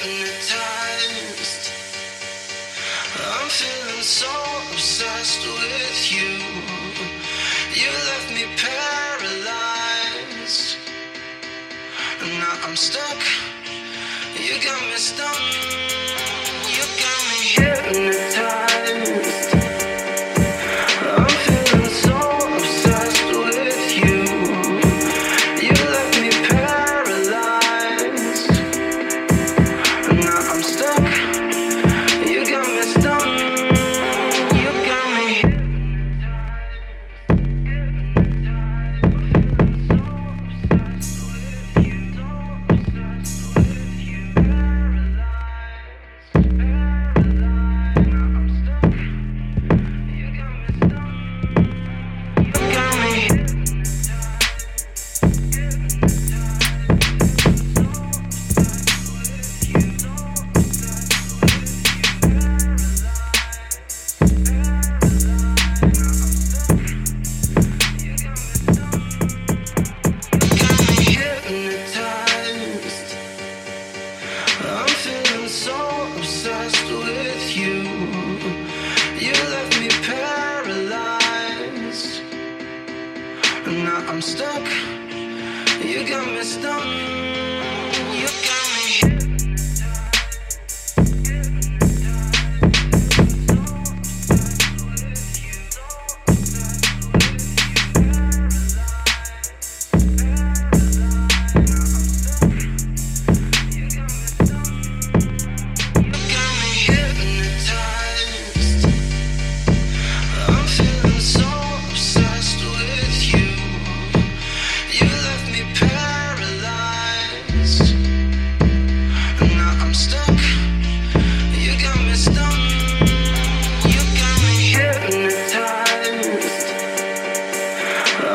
hypnotized. I'm feeling so obsessed with you. You left me paralyzed. Now I'm stuck. You got me stunned. I'm stuck. You got me stunned.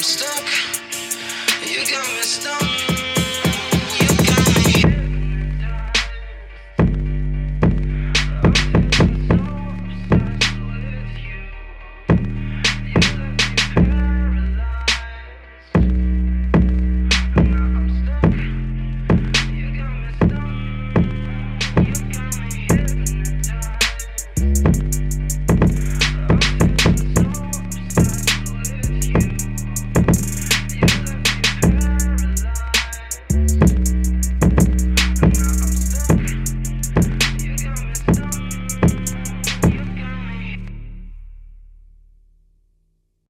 I'm stuck. You got me stuck.